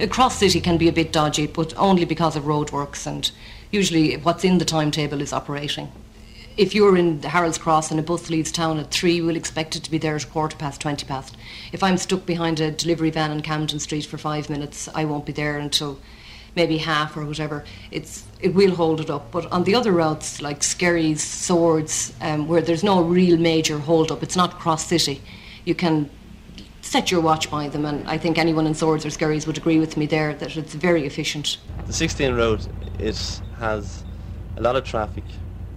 Across city can be a bit dodgy, but only because of roadworks and usually what's in the timetable is operating. If you're in Harold's Cross and a bus leaves town at three, we'll expect it to be there at quarter past, twenty past. If I'm stuck behind a delivery van on Camden Street for five minutes, I won't be there until maybe half or whatever. It's it will hold it up. But on the other routes like Skerries, Swords, um, where there's no real major hold up, it's not cross city. You can set your watch by them, and I think anyone in Swords or Skerries would agree with me there that it's very efficient. The 16 road it has a lot of traffic.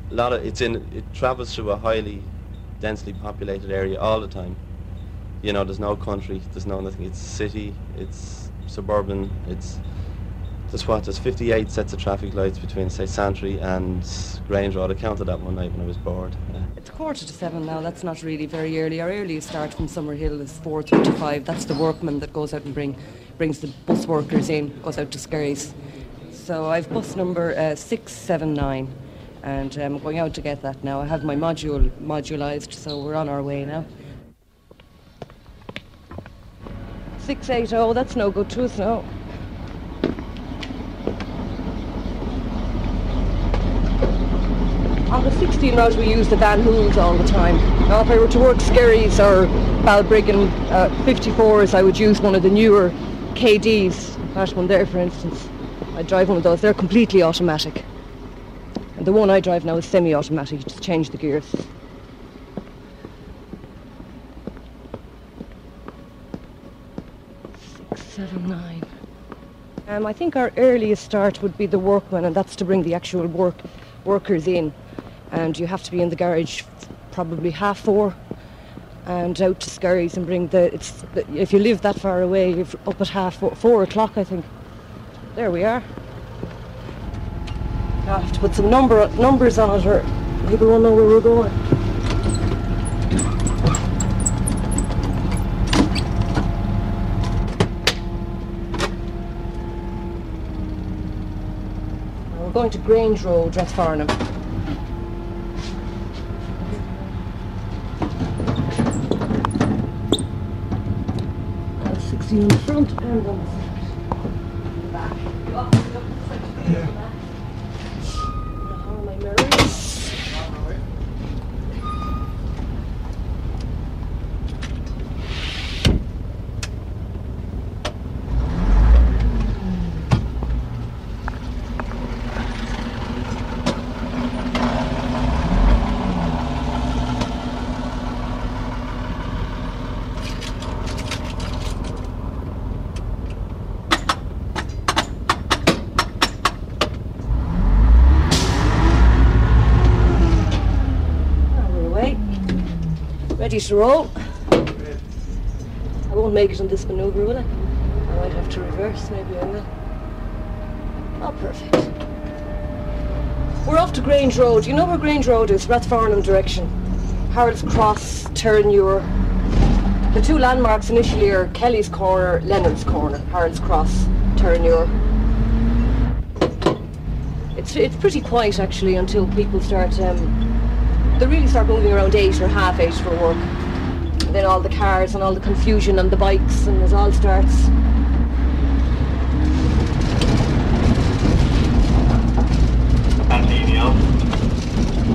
A lot of it's in it travels through a highly densely populated area all the time. You know, there's no country, there's no nothing. It's city, it's suburban, it's there's what there's 58 sets of traffic lights between say Santry and Grange Road. I counted that one night when I was bored. Yeah. Quarter to seven now. That's not really very early. Our earliest start from Summerhill is 4:35. That's the workman that goes out and bring brings the bus workers in, goes out to Skerries. So I've bus number uh, 679 and I'm um, going out to get that now. I have my module modularized, so we're on our way now. 680, that's no good to us, no. On the 16 route we use the Van Hools all the time. Now if I were to work Skerries or Balbriggan uh, 54s I would use one of the newer KDs. That one there for instance. I drive one of those. They're completely automatic. And the one I drive now is semi-automatic. You just change the gears. Six, seven, nine. Um, I think our earliest start would be the workmen, and that's to bring the actual work workers in and you have to be in the garage probably half four and out to Skerries and bring the it's if you live that far away you're up at half four, four o'clock I think. There we are. I have to put some number numbers on it or people won't know where we're going. We're going to Grange Road, Rathfarnham. 60 on the front and on the. Back. Ready to roll. I won't make it on this manoeuvre, will I? I might have to reverse, maybe I will. Oh, perfect. We're off to Grange Road. You know where Grange Road is? Rathfarnham direction. Harold's Cross, Terenure. The two landmarks initially are Kelly's Corner, Lennon's Corner, Harold's Cross, Terenure. It's, it's pretty quiet actually until people start um, they really start moving around eight or half eight for work. And then all the cars and all the confusion and the bikes and it all starts.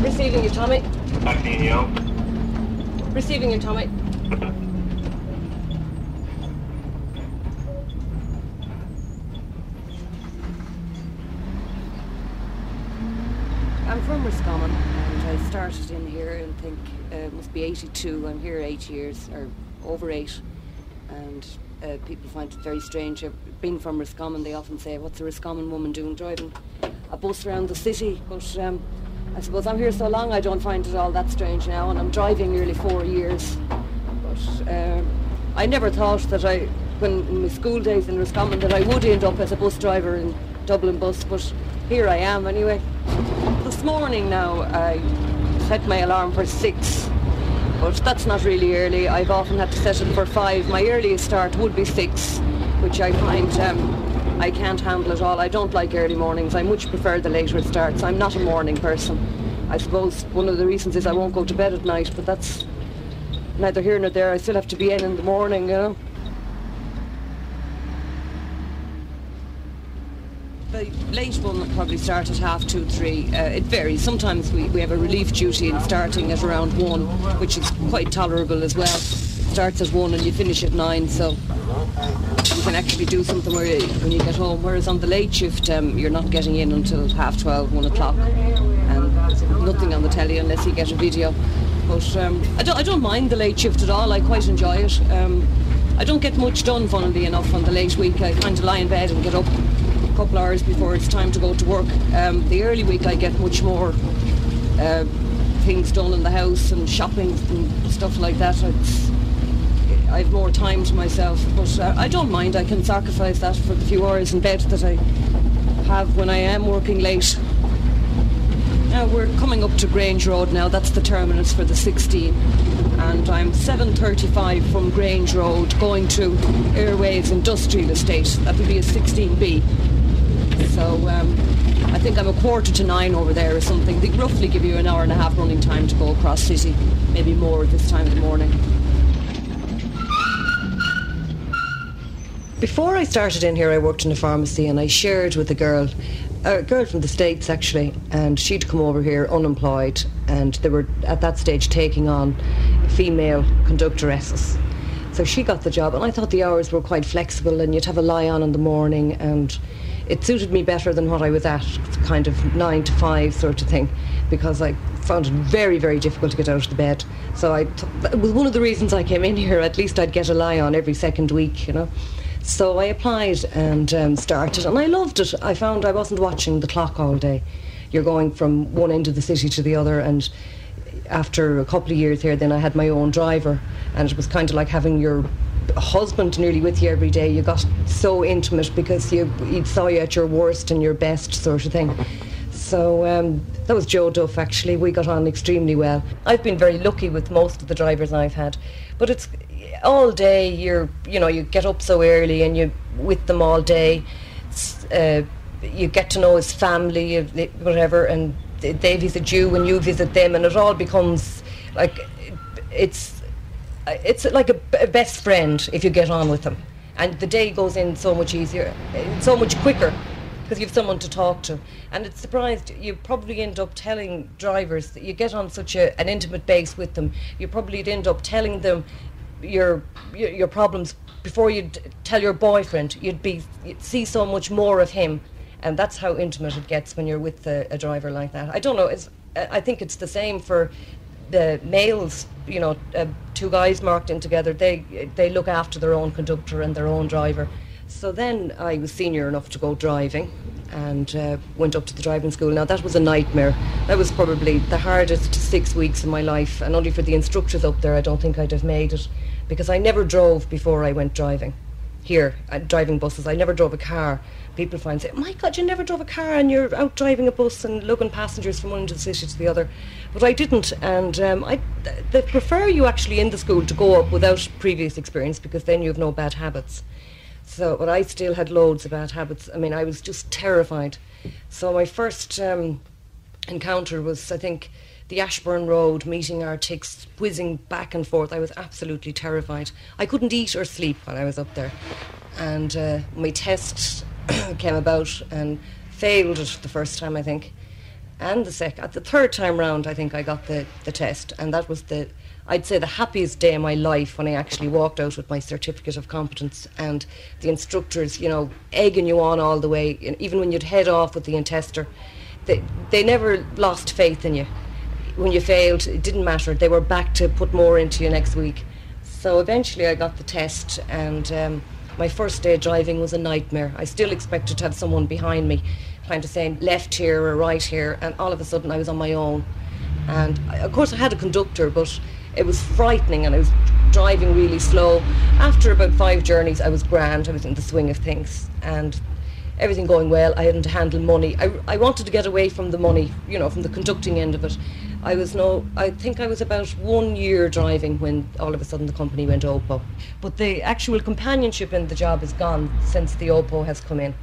Receiving you, Tommy. Receiving you, Tommy. I'm from Roscommon. I started in here and think uh, it must be 82. I'm here eight years, or over eight. And uh, people find it very strange. Been from Roscommon, they often say, what's a Roscommon woman doing driving a bus around the city? But um, I suppose I'm here so long I don't find it all that strange now, and I'm driving nearly four years. But uh, I never thought that I, when in my school days in Roscommon, that I would end up as a bus driver in Dublin bus, but here I am anyway this morning now I set my alarm for six, but that's not really early. I've often had to set it for five. My earliest start would be six, which I find um, I can't handle at all. I don't like early mornings. I much prefer the later starts. I'm not a morning person. I suppose one of the reasons is I won't go to bed at night, but that's neither here nor there. I still have to be in in the morning, you know. The late one probably start at half two, three. Uh, it varies. Sometimes we, we have a relief duty in starting at around one, which is quite tolerable as well. It Starts at one and you finish at nine, so you can actually do something where you, when you get home. Whereas on the late shift, um, you're not getting in until half twelve, one o'clock, and nothing on the telly unless you get a video. But um, I, don't, I don't mind the late shift at all. I quite enjoy it. Um, I don't get much done, funnily enough, on the late week. I kind of lie in bed and get up couple hours before it's time to go to work. Um, the early week, I get much more uh, things done in the house and shopping and stuff like that. It's, I have more time to myself, but uh, I don't mind. I can sacrifice that for the few hours in bed that I have when I am working late. Now we're coming up to Grange Road now. That's the terminus for the 16, and I'm 7:35 from Grange Road going to Airways Industrial Estate. That would be a 16B. So um, I think I'm a quarter to nine over there or something. They roughly give you an hour and a half running time to go across city, maybe more at this time of the morning. Before I started in here, I worked in a pharmacy and I shared with a girl, a girl from the States actually, and she'd come over here unemployed and they were at that stage taking on female conductoresses. So she got the job and I thought the hours were quite flexible and you'd have a lie on in the morning and it suited me better than what I was at, kind of nine to five sort of thing, because I found it very, very difficult to get out of the bed. So I th- that was one of the reasons I came in here. At least I'd get a lie on every second week, you know. So I applied and um, started, and I loved it. I found I wasn't watching the clock all day. You're going from one end of the city to the other, and after a couple of years here, then I had my own driver, and it was kind of like having your husband nearly with you every day. You got so intimate because you he saw you at your worst and your best sort of thing. So um, that was Joe Duff. Actually, we got on extremely well. I've been very lucky with most of the drivers I've had, but it's all day. You're you know you get up so early and you with them all day. Uh, you get to know his family, whatever, and they visit you and you visit them, and it all becomes like it's Uh, it's like a, a best friend if you get on with them, and the day goes in so much easier, uh, so much quicker because you have someone to talk to. And it's surprised you probably end up telling drivers that you get on such a, an intimate base with them. You probably end up telling them your your, your problems before you'd tell your boyfriend. You'd be you'd see so much more of him, and that's how intimate it gets when you're with a, a driver like that. I don't know. It's I think it's the same for the males. You know, uh, two guys marked in together. They they look after their own conductor and their own driver. So then I was senior enough to go driving and uh, went up to the driving school. Now that was a nightmare. That was probably the hardest six weeks of my life, and only for the instructors up there, I don't think I'd have made it because I never drove before I went driving. Here, uh, driving buses, I never drove a car. People find say, "My God, you never drove a car, and you're out driving a bus and lugging passengers from one end of the city to the other." But I didn't, and um, I they prefer you actually in the school to go up without previous experience because then you have no bad habits. So, but I still had loads of bad habits. I mean, I was just terrified. So my first um, encounter was, I think, the Ashbourne Road, meeting our ticks, whizzing back and forth. I was absolutely terrified. I couldn't eat or sleep while I was up there. And uh, my test came about and failed it the first time, I think. And the second, the third time round, I think I got the, the test. And that was the I'd say the happiest day of my life when I actually walked out with my certificate of competence and the instructors, you know, egging you on all the way, even when you'd head off with the intester. They, they never lost faith in you. When you failed, it didn't matter. They were back to put more into you next week. So eventually I got the test and um, my first day driving was a nightmare. I still expected to have someone behind me trying to say left here or right here and all of a sudden I was on my own. And I, of course I had a conductor but it was frightening and I was driving really slow. After about five journeys, I was grand. I was in the swing of things and everything going well. I hadn't to handle money. I, I wanted to get away from the money, you know, from the conducting end of it. I was no, I think I was about one year driving when all of a sudden the company went OPPO. But the actual companionship in the job is gone since the OPPO has come in.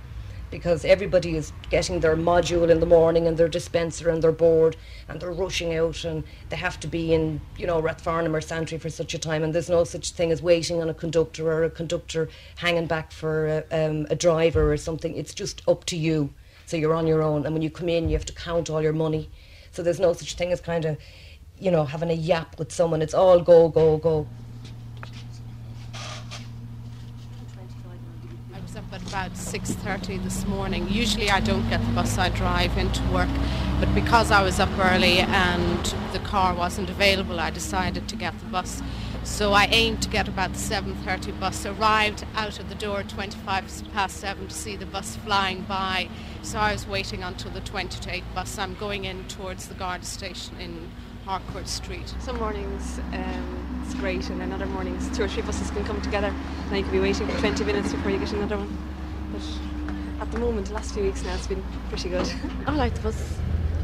because everybody is getting their module in the morning and their dispenser and their board and they're rushing out and they have to be in, you know, Rathfarnham or Santry for such a time and there's no such thing as waiting on a conductor or a conductor hanging back for a, um, a driver or something. It's just up to you. So you're on your own and when you come in you have to count all your money. So there's no such thing as kind of, you know, having a yap with someone. It's all go, go, go. I was up at about 6.30 this morning. Usually I don't get the bus, I drive into work. But because I was up early and the car wasn't available, I decided to get the bus. So I aimed to get about the 7.30 bus, arrived out of the door at 25 past 7 to see the bus flying by. So I was waiting until the 20 to 8 bus. I'm going in towards the guard station in Harcourt Street. Some mornings um, it's great, and then other mornings two or three buses can come together, and you can be waiting for 20 minutes before you get another one. But at the moment, the last few weeks now, it's been pretty good. I like the bus.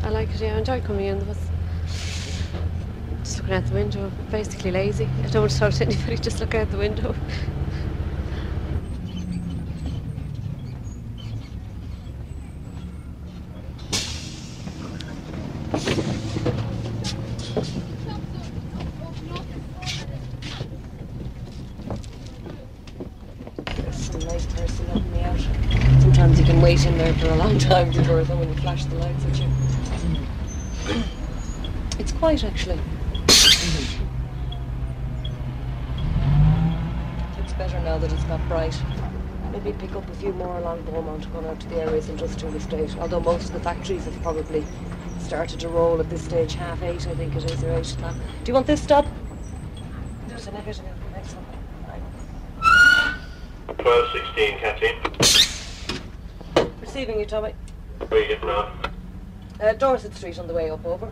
I like it. Yeah, I enjoy coming in the bus. Just looking out the window, basically lazy. I don't want to talk anybody. Just look out the window. Sometimes you can wait in there for a long time before someone will flash the lights at you. It's quiet actually. It's better now that it's not bright. Maybe pick up a few more along Beaumont going out to the Airways industrial estate, although most of the factories have probably started to roll at this stage, half eight I think it is, or eight o'clock. Do you want this stop? There's an next one. 1216, Kathleen. Receiving you, Tommy. Where are you getting off? Uh, Dorset Street on the way up, over.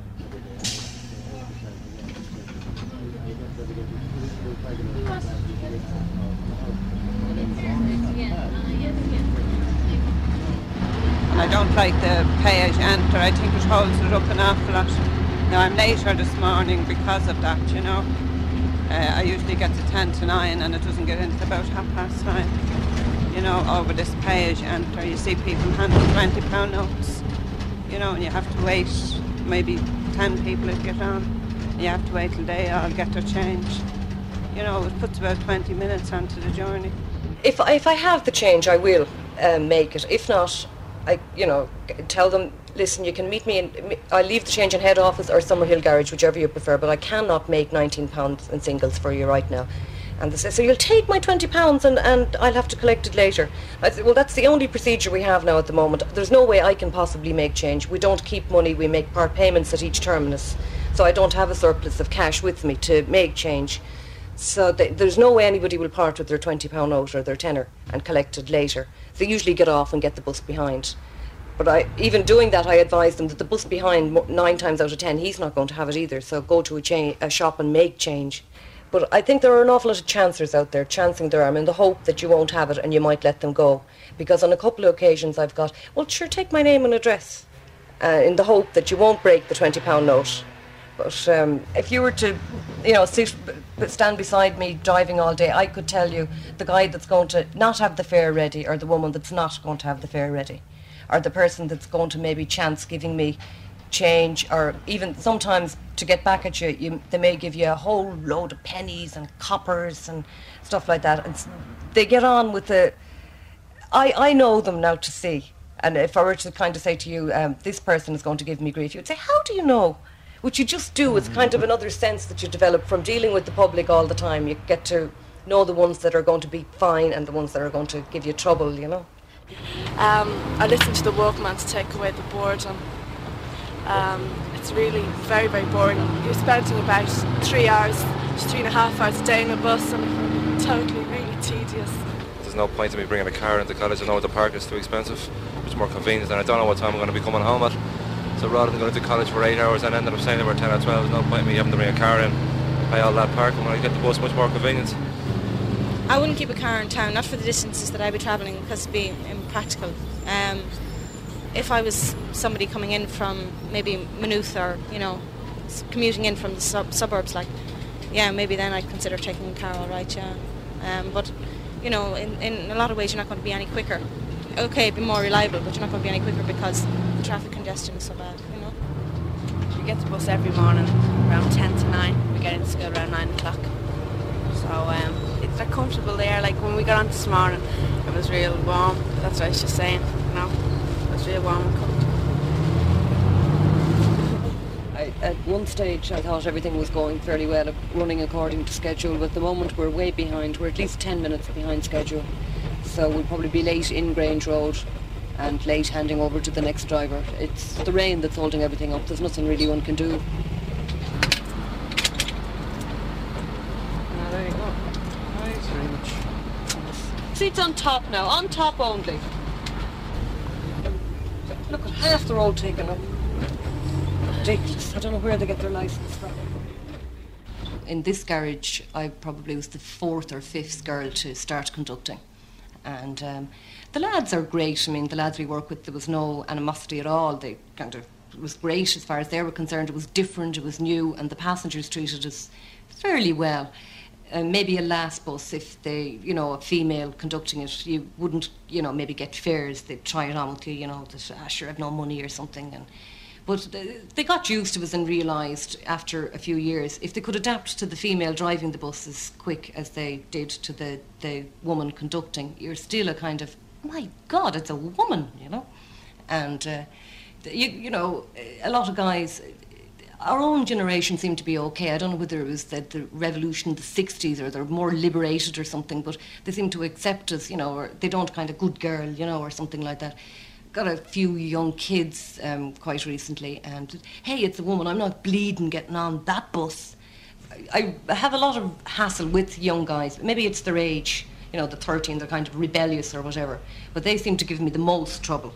I don't like the as enter. I think it holds it up an awful lot. Now I'm later this morning because of that, you know. Uh, I usually get to 10 to 9 and it doesn't get into about half past 9 you know, over this page and you see people handing £20 notes, you know, and you have to wait maybe 10 people to get on. You have to wait till they all get their change. You know, it puts about 20 minutes onto the journey. If, if I have the change, I will um, make it. If not, I, you know, tell them, listen, you can meet me in, I leave the change in head office or Summerhill Garage, whichever you prefer, but I cannot make £19 in singles for you right now. And they say, so you'll take my £20 and, and I'll have to collect it later. I said, well, that's the only procedure we have now at the moment. There's no way I can possibly make change. We don't keep money, we make part payments at each terminus. So I don't have a surplus of cash with me to make change. So they, there's no way anybody will part with their £20 note or their tenner and collect it later. They usually get off and get the bus behind. But I, even doing that, I advise them that the bus behind, nine times out of ten, he's not going to have it either. So go to a, cha- a shop and make change. But I think there are an awful lot of chancers out there chancing their arm in the hope that you won't have it and you might let them go. Because on a couple of occasions I've got, well, sure, take my name and address uh, in the hope that you won't break the £20 note. But um, if you were to, you know, sit, stand beside me driving all day, I could tell you the guy that's going to not have the fare ready or the woman that's not going to have the fare ready. Or the person that's going to maybe chance giving me change or even sometimes to get back at you, you they may give you a whole load of pennies and coppers and stuff like that. And they get on with the I, I know them now to see. And if I were to kind of say to you um, this person is going to give me grief you'd say how do you know which you just do it's kind of another sense that you develop from dealing with the public all the time you get to know the ones that are going to be fine and the ones that are going to give you trouble you know um, I listen to the Walkman to take away the boredom um, it's really very, very boring. You're spending about three hours, three and a half hours a day in a bus and totally, really tedious. There's no point in me bringing a car into college. I know the park is too expensive. It's more convenient and I don't know what time I'm going to be coming home at. So rather than going to college for eight hours I ended up staying there for 10 or 12, there's no point in me having to bring a car in, pay all that park, and when I get the bus, much more convenient. I wouldn't keep a car in town, not for the distances that I'd be travelling, because it'd be impractical. Um, if I was somebody coming in from maybe Maynooth or you know commuting in from the sub- suburbs, like yeah, maybe then I'd consider taking a car. All right, yeah, um, but you know, in, in a lot of ways, you're not going to be any quicker okay, be more reliable, but you're not going to be any quicker because the traffic congestion is so bad, you know. We get the bus every morning around 10 to 9. We get into school around 9 o'clock. So um, it's they're comfortable there. Like when we got on this morning, it was real warm. That's what I was just saying, you know. It was real warm and comfortable. I, at one stage, I thought everything was going fairly well, running according to schedule. But at the moment, we're way behind. We're at least 10 minutes behind schedule. So we'll probably be late in Grange Road and late handing over to the next driver. It's the rain that's holding everything up. There's nothing really one can do. Ah, there you go. Thanks very much. Seats on top now, on top only. Look at half the road taken up. Ridiculous. I don't know where they get their license from. In this garage, I probably was the fourth or fifth girl to start conducting. And um, the lads are great. I mean, the lads we work with, there was no animosity at all. They kind of, it was great as far as they were concerned. It was different, it was new, and the passengers treated us fairly well. Uh, maybe a last bus, if they, you know, a female conducting it, you wouldn't, you know, maybe get fares. They'd try it on with you, you know, that, ah, sure, I've no money or something. And but they, got used to us and realised after a few years if they could adapt to the female driving the bus as quick as they did to the, the woman conducting, you're still a kind of, my God, it's a woman, you know? And, uh, you, you know, a lot of guys, our own generation seemed to be okay. I don't know whether it was the, the revolution in the 60s or they're more liberated or something, but they seem to accept us, you know, or they don't kind of good girl, you know, or something like that got a few young kids um, quite recently, and hey, it's a woman. I'm not bleeding getting on that bus. I, I have a lot of hassle with young guys. Maybe it's their age, you know, the 13, they're kind of rebellious or whatever. But they seem to give me the most trouble.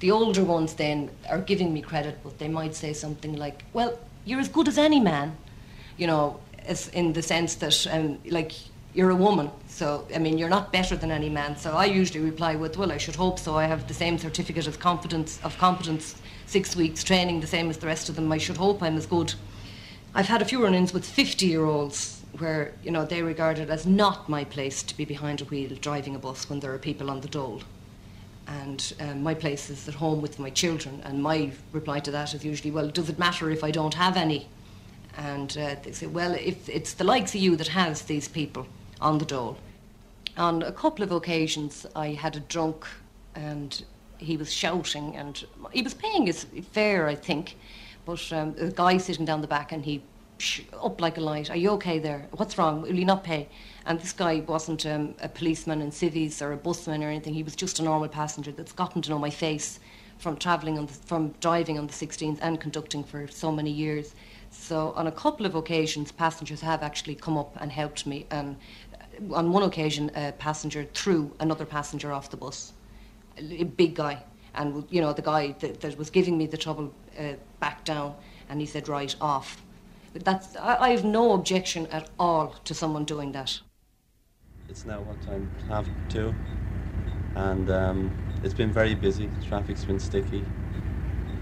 The older ones then are giving me credit, but they might say something like, "Well, you're as good as any man," you know, as in the sense that, um, like, you're a woman, so I mean, you're not better than any man. So I usually reply with, "Well, I should hope so. I have the same certificate of competence of competence, six weeks training, the same as the rest of them. I should hope I'm as good." I've had a few run-ins with 50-year-olds where you know they regard it as not my place to be behind a wheel driving a bus when there are people on the dole. And um, my place is at home with my children. And my reply to that is usually, well, does it matter if I don't have any? And uh, they say, well, if it's the likes of you that has these people on the dole. On a couple of occasions, I had a drunk and he was shouting and he was paying his fare, I think. But um, a guy sitting down the back and he up like a light. Are you okay there? What's wrong? Will you not pay? And this guy wasn't um, a policeman in civies or a busman or anything. He was just a normal passenger that's gotten to know my face from travelling on the, from driving on the 16th and conducting for so many years. So on a couple of occasions, passengers have actually come up and helped me. And on one occasion, a passenger threw another passenger off the bus, a big guy. And, you know, the guy that, that was giving me the trouble uh, backed down and he said, right, off. That's, I, I have no objection at all to someone doing that. It's now what time? Half two. And um, it's been very busy. Traffic's been sticky.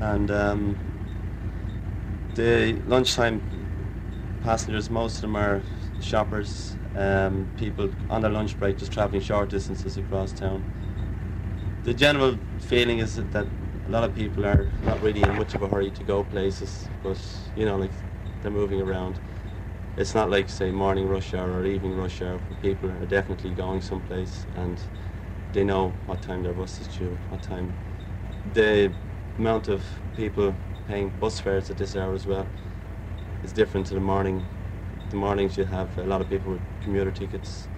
And um, the lunchtime passengers, most of them are shoppers, um, people on their lunch break just travelling short distances across town. The general feeling is that, that a lot of people are not really in much of a hurry to go places, but you know, like they're moving around. It's not like say morning rush hour or evening rush hour. Where people are definitely going someplace and they know what time their bus is due, what time. The amount of people paying bus fares at this hour as well is different to the morning. The mornings you have a lot of people with commuter tickets,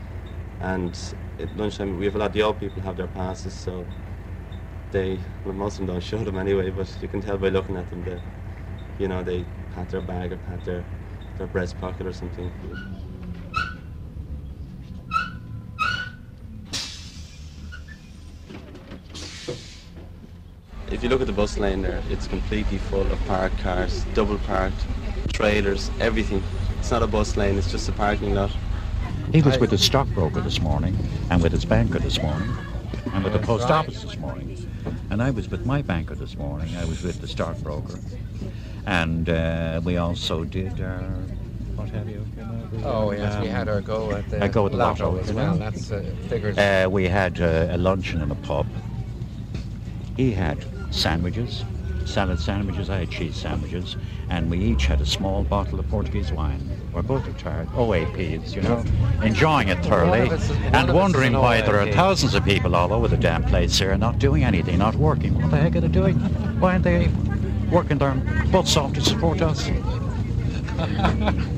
and at lunchtime we have a lot of the old people have their passes, so they well, most of them don't show them anyway, but you can tell by looking at them that you know they pat their bag or pat their their breast pocket or something. If you look at the bus lane there, it's completely full of parked cars, double parked, trailers, everything. It's not a bus lane, it's just a parking lot. He was with his stockbroker this morning, and with his banker this morning, and with the post office this morning. And I was with my banker this morning. I was with the stockbroker, and uh, we also did our what have you? you know, Oh yes, we um, had our go at the a go at the lotto, as you well. That's uh, figures. Uh, we had uh, a luncheon in a pub, He had sandwiches, salad sandwiches, I had cheese sandwiches, and we each had a small bottle of Portuguese wine. We're both retired oh, OAPs, you know, enjoying it thoroughly, and wondering why there are thousands of people all over the damn place here not doing anything, not working. What the heck are they doing? Why aren't they working their butts off to support us?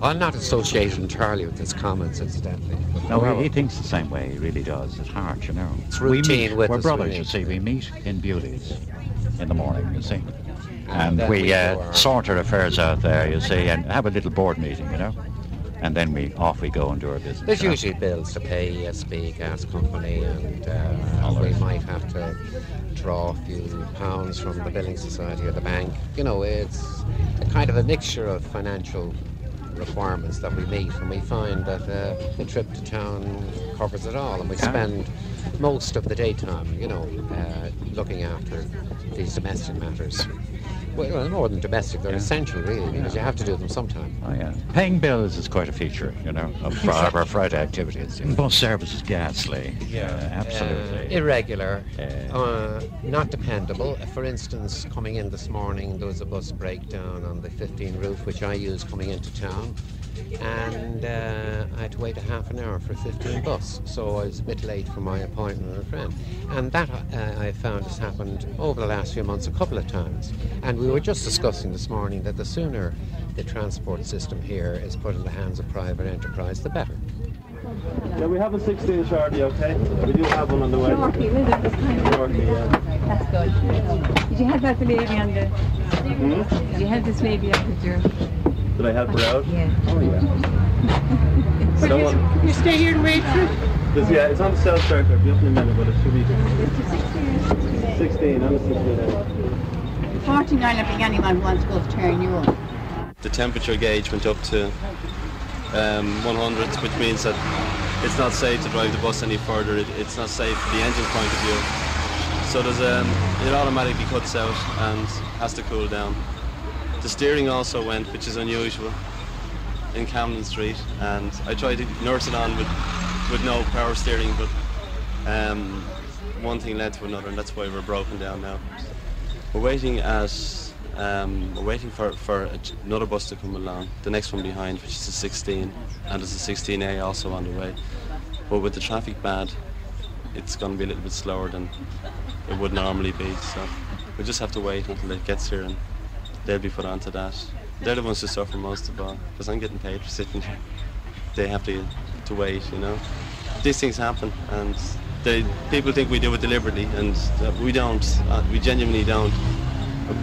I'm not associated entirely with his comments, incidentally. No, he, he thinks the same way. He really does. At heart, you know. It's we meet, with We're brothers, really. you see. We meet in Bewley's in the morning, you see. And, then we, we uh, sort our affairs out there, you see, and have a little board meeting, you know. And then we off we go and do our business. There's you know. usually bills to pay ESB gas company, and uh, we might have to draw a few pounds from the building society or the bank. You know, it's a kind of a mixture of financial requirements that we meet, and we find that uh, the trip to town covers it all, and we spend most of the daytime, you know, uh, looking after these domestic matters. Well, more than domestic, they're Yeah. essential, really, because you have to do them sometime. Oh yeah, paying bills is quite a feature, you know, of, fri- of our Friday activities. Bus service is ghastly. Yeah, absolutely. Uh, irregular, Uh, uh, not dependable. For instance, coming in this morning, there was a bus breakdown on the 15 route, which I use coming into town, and uh, I had to wait a half an hour for a 15 bus, so I was a bit late for my appointment with a friend. And that uh, I found has happened over the last few months a couple of times. And we were just discussing this morning that the sooner the transport system here is put in the hands of private enterprise, the better. Yeah, we have a 16 shorty, okay? We do have one on the way. Shorty, will it? This kind of- Shorty, yeah. That's good. Did you have that lady on the? Hmm? Did you have this lady up with your? Did I help her out? Yeah. Oh, yeah. But So you, you stay here and wait for it? This, yeah, it's on the south circle. It'll be up in a minute, but it should be 16. 16, I'm a 16. Forty-nine, I think anyone who wants to go to Terenure up. The temperature gauge went up to um, 100, which means that it's not safe to drive the bus any further. It, it's not safe from the engine point of view. So there's um, it automatically cuts out and has to cool down. The steering also went, which is unusual, in Camden Street, and I tried to nurse it on with with no power steering, but um, one thing led to another, and that's why we're broken down now. We're waiting at um, we're waiting for, for another bus to come along, the next one behind, which is the 16, and there's a 16A also on the way. But with the traffic bad, it's going to be a little bit slower than it would normally be. So we just have to wait until it gets here, and they'll be put onto that. They're the ones who suffer most of all, because I'm getting paid for sitting here. They have to to wait, you know. These things happen, and they people think we do it deliberately, and uh, we don't. Uh, we genuinely don't.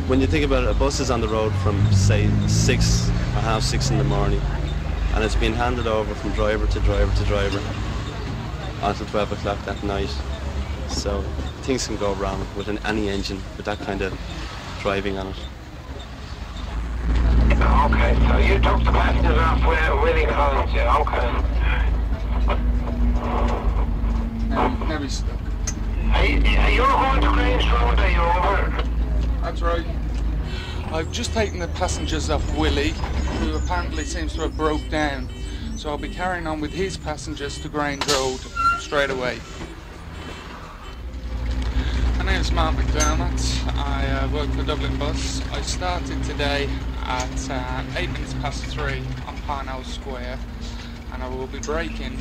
When you think about it, a bus is on the road from say six or half six in the morning, and it's been handed over from driver to driver to driver until 12 o'clock that night. So things can go wrong with an, any engine with that kind of driving on it. Okay, so you took the passengers off where Willie Collins, yeah, okay. Now he's stuck. Are you, are you going to Grange Road, are you over? That's right. I've just taken the passengers off Willie, who apparently seems to have broke down. So I'll be carrying on with his passengers to Grange Road straight away. My name's Mark McDermott. I uh, work for Dublin Bus. I started today at uh, 8 minutes past 3 on Parnell Square and I will be breaking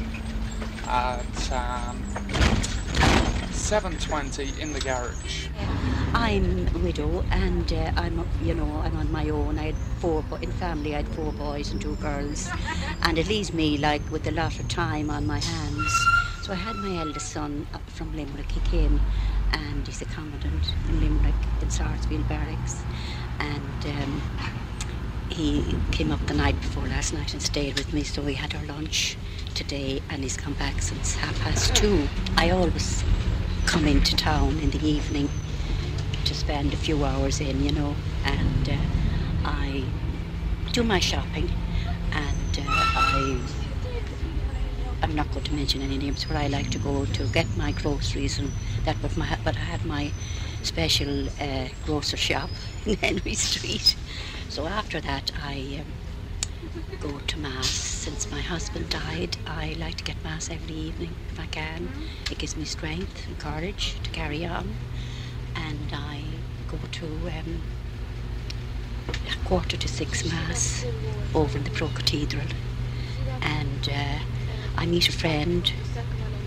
at um, 7.20 in the garage. I'm a widow and uh, I'm, you know, I'm on my own. I had four, in family I had four boys and two girls. And it leaves me like with a lot of time on my hands. So I had my eldest son up from Limerick. He came and he's a commandant in Limerick in Sarsfield Barracks. And um, he came up the night before last night and stayed with me. So we had our lunch today and he's come back since half past two. I always come into town in the evening to spend a few hours in, you know, and uh, I do my shopping, and uh, I I'm not going to mention any names where I like to go to get my groceries and that, but my but I had my special uh, grocer shop in Henry Street. So after that, I um, go to Mass. Since my husband died, I like to get Mass every evening if I can. It gives me strength and courage to carry on. And I go to um, a quarter to six Mass over in the Pro Cathedral. And uh, I meet a friend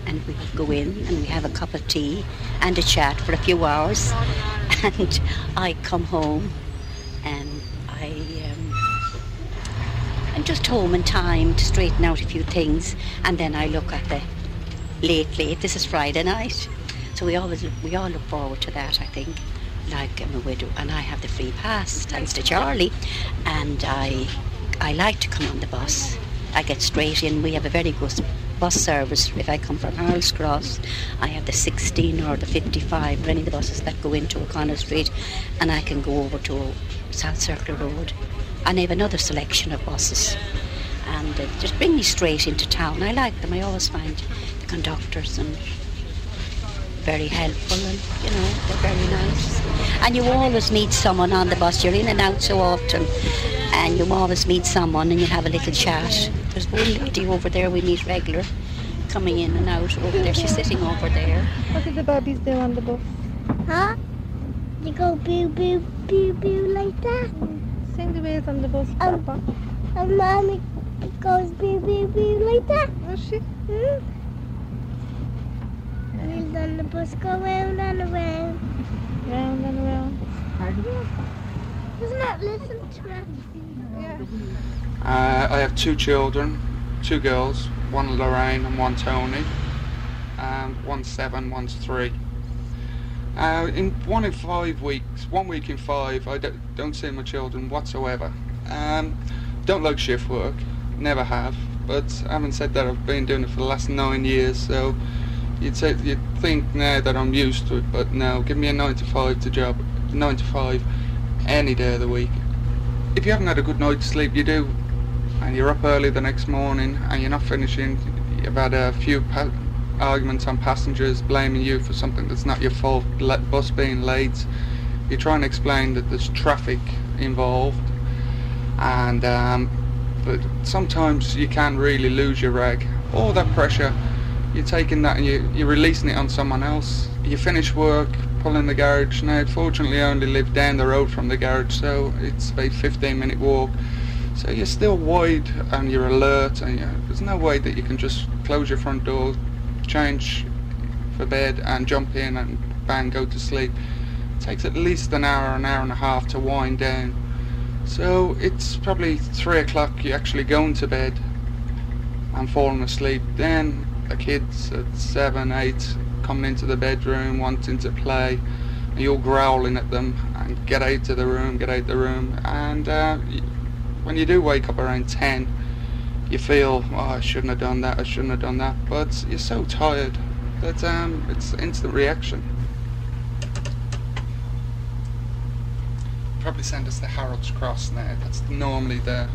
and we go in and we have a cup of tea and a chat for a few hours. And I come home and I um, I'm just home in time to straighten out a few things, and then I look at the late, late. This is Friday night, so we always we all look forward to that. I think. Like I'm a widow, and I have the free pass thanks to Charlie, and I I like to come on the bus. I get straight in. We have a very good bus service. If I come from Harold's Cross, I have the 16 or the 55, or any of the buses that go into O'Connell Street, and I can go over to South Circular Road. And I have another selection of buses. And uh, just bring me straight into town. I like them. I always find the conductors and very helpful and, you know, they're very nice. And you always meet someone on the bus. You're in and out so often. And you always meet someone and you have a little chat. There's one lady over there we meet regular, coming in and out over there. She's sitting over there. What do the babies do on the bus? Huh? They go boo boo boo boo like that. Sing the ways on the bus, Um, Papa. And mommy goes boo boo boo like that. Does she? Hmm? Wheels on the bus go round and around. Round and around. Doesn't that listen to me? Uh, I have two children, two girls, one Lorraine and one Tony. Um, one's seven, one's three. Uh, in one in five weeks, one week in five, I don't, don't see my children whatsoever. Um, don't like shift work, never have. But having said that, I've been doing it for the last nine years, so you'd say you'd think now that I'm used to it. But no, give me a nine to five to job, nine to five, any day of the week. If you haven't had a good night's sleep, you do, and you're up early the next morning, and you're not finishing. You've had a few arguments on passengers blaming you for something that's not your fault, le- bus being late. You try and explain that there's traffic involved, and um, but sometimes you can really lose your rag. All that pressure, you're taking that and you, you're releasing it on someone else. You finish work, pull in the garage. Now, fortunately, I only live down the road from the garage, so it's about 15 minute walk. So you're still wide and you're alert, and you there's no way that you can just close your front door, change for bed, and jump in and bang go to sleep. It takes at least an hour, an hour and a half to wind down. So it's probably three o'clock. You're actually going to bed and falling asleep. Then the kids at seven, eight coming into the bedroom wanting to play, and you're growling at them and get out of the room, get out of the room. And uh, when you do wake up around ten, you feel, oh, I shouldn't have done that, I shouldn't have done that. But you're so tired that um, it's instant reaction. Probably send us to Harold's Cross now. That's normally the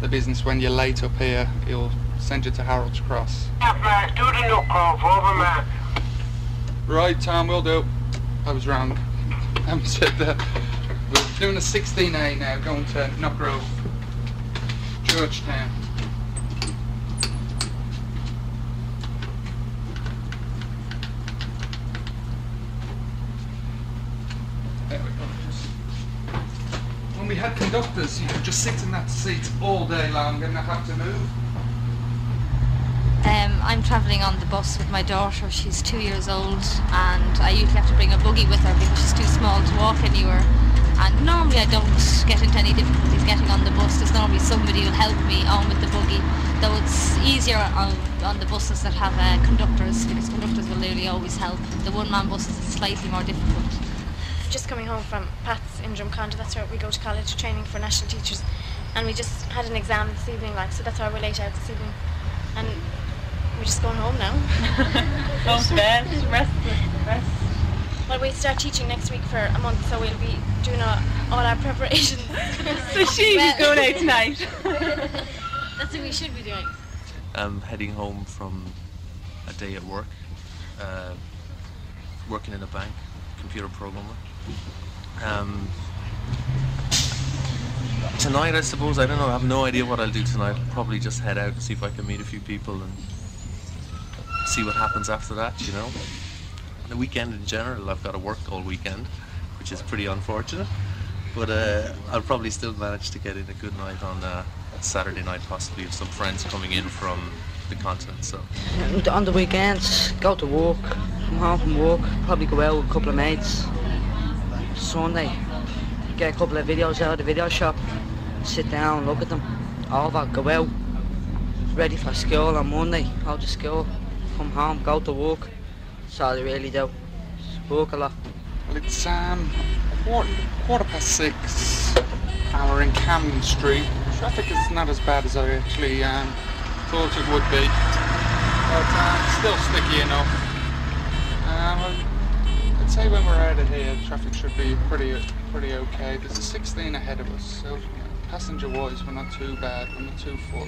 the business when you're late up here. He'll send you to Harold's Cross. The. Right, Tom, we'll do. I was wrong. I said that. We're doing a 16A now, going to Knockgrove, Georgetown. There we go. Just- Conductors, you could just sit in that seat all day long and not have to move. Um, I'm travelling on the bus with my daughter. She's two years old, and I usually have to bring a buggy with her because she's too small to walk anywhere. And normally I don't get into any difficulties getting on the bus. There's normally somebody who'll help me on with the buggy. Though it's easier on, on the buses that have uh, conductors because conductors will nearly always help. The one-man buses is slightly more difficult. Just coming home from Pat's in Drumcondra. That's where we go to college training for national teachers, and we just had an exam this evening, like so. That's why we're late out this evening, and we're just going home now. Going to bed, rest, rest. Well, we start teaching next week for a month, so we'll be doing all, all our preparations. So she's going out tonight. That's what we should be doing. I'm heading home from a day at work, uh, working in a bank, computer programmer. Um, Tonight, I suppose, I don't know, I have no idea what I'll do tonight. I'll probably just head out and see if I can meet a few people and see what happens after that, you know. The weekend in general, I've got to work all weekend, which is pretty unfortunate. But uh, I'll probably still manage to get in a good night on uh, Saturday night, possibly, with some friends coming in from the continent. So on the weekends, go to work, come home from work, probably go out with a couple of mates. Sunday, get a couple of videos out of the video shop, sit down, look at them, over, go out, ready for school on Monday, go to school, come home, go to work. That's all they really do. Just work a lot. Well, it's um, quarter, quarter past six, and we're in Camden Street. Traffic is not as bad as I actually um, thought it would be, but uh, still sticky enough. I'd say when we're out of here, traffic should be pretty pretty okay. There's a 16 ahead of us, so passenger-wise, we're not too bad. We're not too full.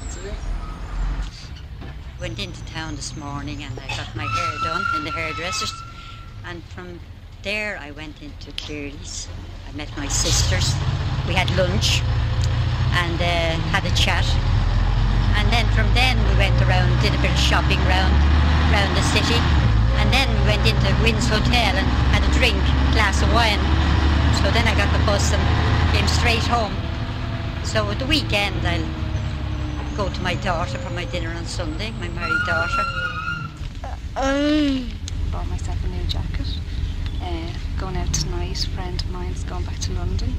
That's it. Went into town this morning and I got my hair done in the hairdressers. And from there I went into Clerys. I met my sisters. We had lunch and uh, had a chat. And then from then we went around, did a bit of shopping around, around the city. And then we went into Wynn's Hotel and had a drink, a glass of wine. So then I got the bus and came straight home. So at the weekend I'll go to my daughter for my dinner on Sunday, my married daughter. Um, bought myself a new jacket. Uh, going out tonight. A friend of mine's going back to London,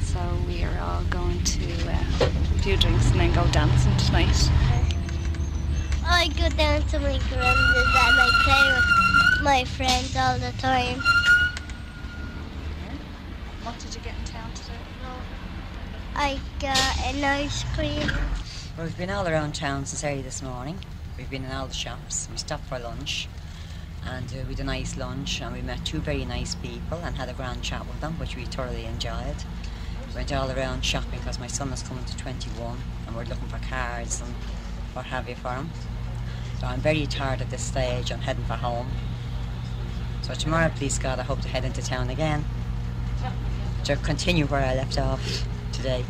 so we are all going to uh, a few drinks and then go dancing tonight. I go down to my grandma's and I play with my friends all the time. What did you get in town today? I got an ice cream. Well, we've been all around town since early this morning. We've been in all the shops. We stopped for lunch and uh, we had a nice lunch and we met two very nice people and had a grand chat with them, which we thoroughly enjoyed. We went all around shopping because my son is coming to 21 and we're looking for cars and what have you for him. So I'm very tired at this stage. I'm heading for home. So tomorrow, please God, I hope to head into town again to continue where I left off today.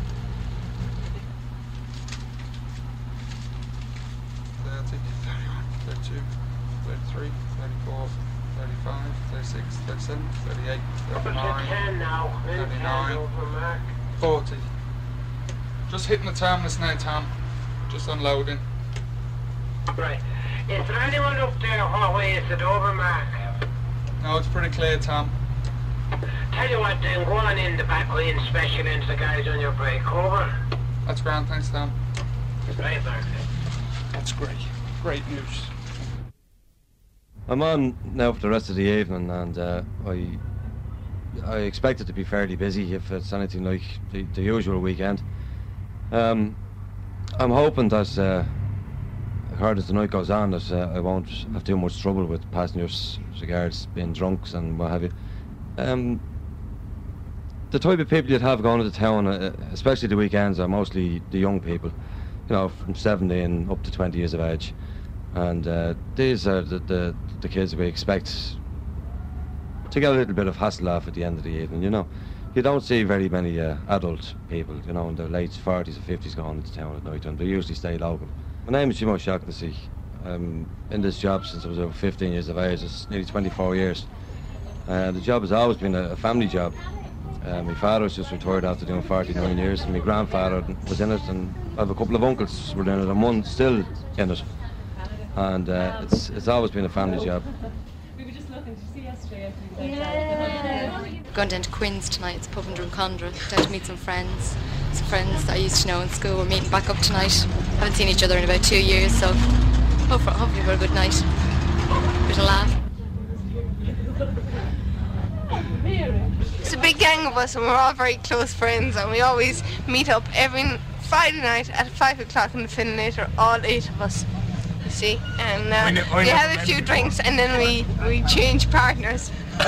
30, 31, 32, 33, 34, 35, 36, 37, 38, 39, 39, 40. Just hitting the terminus now, Tom. Just unloading. Right. Is there anyone up there? What way is it over, Mark? No, it's pretty clear, Tom. Tell you what, then, go on in the back way and special into the guys on your break. Over. That's grand, thanks, Tom. Right, Mark. That's great. Great news. I'm on now for the rest of the evening, and uh, I I expect it to be fairly busy if it's anything like the, the usual weekend. Um, I'm hoping that uh, hard as the night goes on, that uh, I won't have too much trouble with passengers, regards being drunks and what have you. Um, the type of people you'd have going to the town, uh, especially the weekends, are mostly the young people, you know, from 17 up to 20 years of age. And uh, these are the, the, the kids we expect to get a little bit of hassle off at the end of the evening, you know. You don't see very many uh, adult people, you know, in their late 40s or 50s going into town at night, and they usually stay local. My name is Jim O'Shaughnessy. I'm in this job since I was over 15 years of age. It's nearly 24 years. Uh, the job has always been a, family job. Uh, my father was just retired after doing 49 years, and my grandfather was in it, and I have a couple of uncles were in it, and one still in it. And uh, it's, it's always been a family job. Going down to Quinn's tonight, it's pub and Drumcondra, down to meet some friends. Some friends that I used to know in school. We're meeting back up tonight. Haven't seen each other in about two years, so hopefully, hopefully for a good night. Bit of laugh. It's a big gang of us and we're all very close friends and we always meet up every Friday night at 5 o'clock in the Finlater, all eight of us, you see. And uh, I know- I we know have a few menu. drinks and then we, we change partners.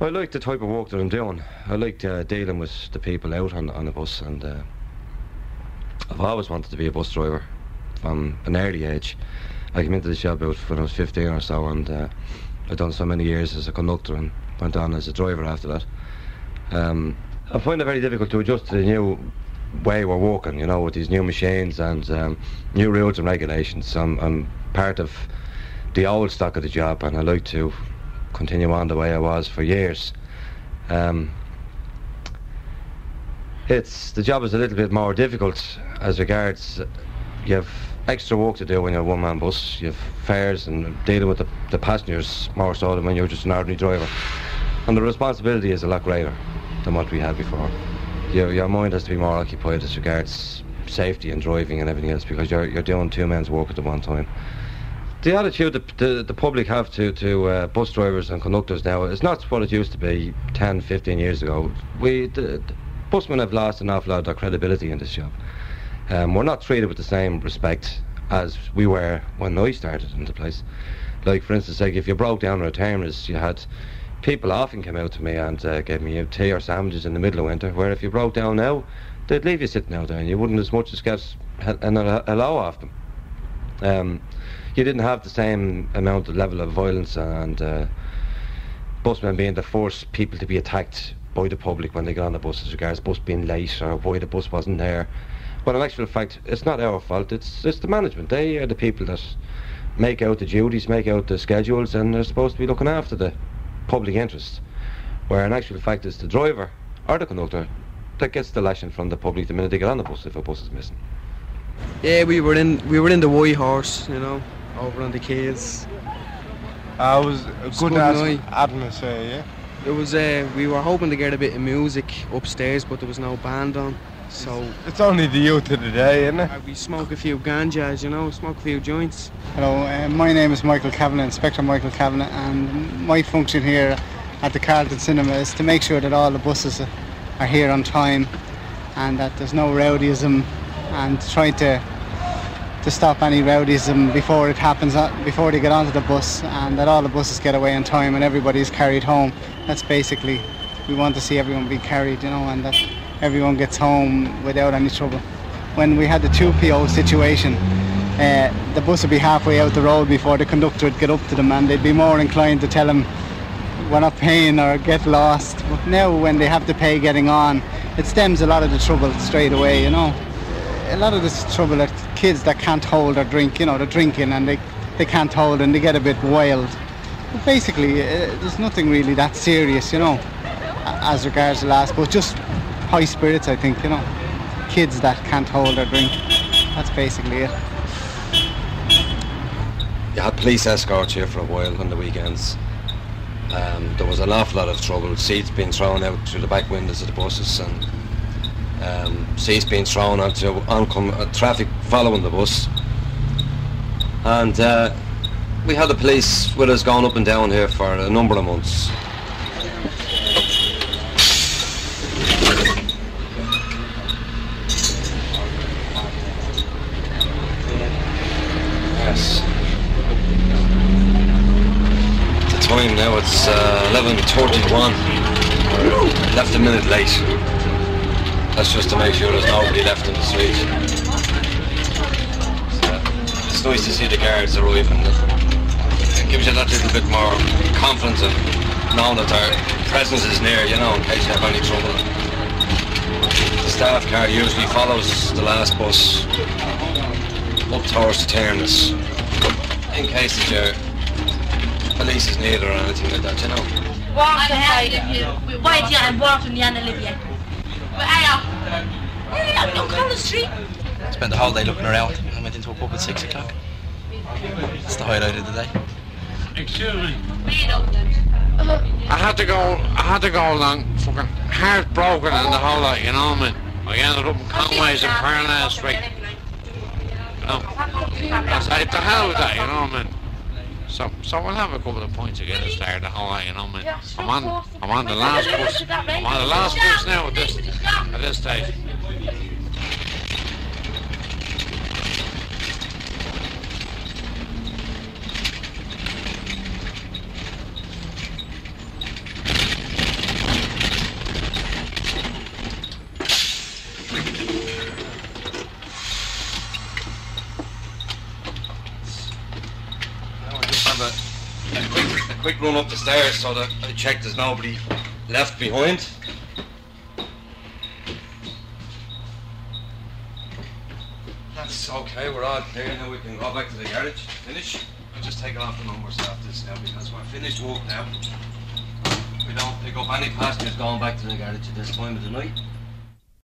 I like the type of work that I'm doing. I like uh, dealing with the people out on, on the bus, and uh, I've always wanted to be a bus driver from an early age. I came into the job about when I was 15 or so, and uh, I've done so many years as a conductor, and went on as a driver after that. Um, I find it very difficult to adjust to the new way we're walking, you know, with these new machines and um, new rules and regulations. I'm, I'm part of the old stock of the job and I like to continue on the way I was for years. Um, it's the job is a little bit more difficult as regards you have extra work to do when you're a one-man bus. You have fares and dealing with the, the passengers more so than when you're just an ordinary driver. And the responsibility is a lot greater than what we had before. Your, your mind has to be more occupied as regards safety and driving and everything else because you're, you're doing two men's work at the one time. The attitude that the, the public have to, to uh, bus drivers and conductors now is not what it used to be 10, 15 years ago. We, the, the busmen have lost an awful lot of their credibility in this job. Um, we're not treated with the same respect as we were when I started in the place. Like, for instance, like if you broke down on a terminus, you had people often came out to me and uh, gave me tea or sandwiches in the middle of winter, where if you broke down now, they'd leave you sitting out there and you wouldn't as much as get an hello off them. Um, you didn't have the same amount of level of violence and uh, busmen being the first people to be attacked by the public when they got on the bus as regards bus being late or why the bus wasn't there. Well, in actual fact, it's not our fault. It's it's the management. They are the people that make out the duties, make out the schedules, and they're supposed to be looking after the public interest. Where in actual fact, it's the driver or the conductor that gets the lashing from the public the minute they get on the bus if a bus is missing. Yeah, we were in we were in the White Horse, you know, over on the Quays. I was a It's good good as- night. atmosphere, yeah. It was uh, we were hoping to get a bit of music upstairs, but there was no band on. So It's only the youth of the day, isn't it? uh, we smoke a few ganjas, you know, smoke a few joints. Hello, uh, my name is Michael Kavanagh, Inspector Michael Kavanagh, and my function here at the Carlton Cinema is to make sure that all the buses are here on time and that there's no rowdyism and try to to stop any rowdyism before it happens, uh, before they get onto the bus, and that all the buses get away on time and everybody is carried home. That's basically, we want to see everyone be carried, you know, and that everyone gets home without any trouble. When we had the 2PO situation, uh, the bus would be halfway out the road before the conductor would get up to them and they'd be more inclined to tell him we're not paying or get lost. But now when they have to pay getting on, it stems a lot of the trouble straight away, you know. A lot of this trouble are kids that can't hold or drink, you know, they're drinking and they, they can't hold and they get a bit wild. But basically, uh, there's nothing really that serious, you know, as regards the last, but just high spirits, I think, you know. Kids that can't hold their drink. That's basically it. You had police escorts here for a while on the weekends. Um, there was an awful lot of trouble. Seats being thrown out through the back windows of the buses and um, seats being thrown onto oncom- uh, traffic following the bus. And uh, we had the police with us going up and down here for a number of months. Yes. The time it's uh, 11.31. Left a minute late. That's just to make sure there's nobody left in the street. It's nice to see the guards arriving. It gives you that little bit more confidence of knowing that their presence is near, you know, in case you have any trouble. The staff car usually follows the last bus up towards the terminus in case that your police is needed or anything like that, you know. Walk the side. Why did you walk in the end of Libya? Where are you? Yeah, look on the street. Spent the whole day looking around and went into a pub at six o'clock. That's the highlight of the day. Excuse me. I had to go. I had to go along, fucking heartbroken and the whole lot. You know what I mean? I ended up in Conway's and Parnell Street. You know, I said to hell with that. You know what I mean? So, so we'll have a couple of points to get us there. The whole lot. You know what I mean? I'm on. I'm on the last bus. I'm on the last bus now at this at this stage. Now I just have a, a quick, a quick run up the stairs so that I check there's nobody left behind. That's okay, we're all clear now. We can go back to the garage. Finish. I'll just take off the numbers after this now because we're finished work now. We don't pick up any passengers going back to the garage at this time of the night.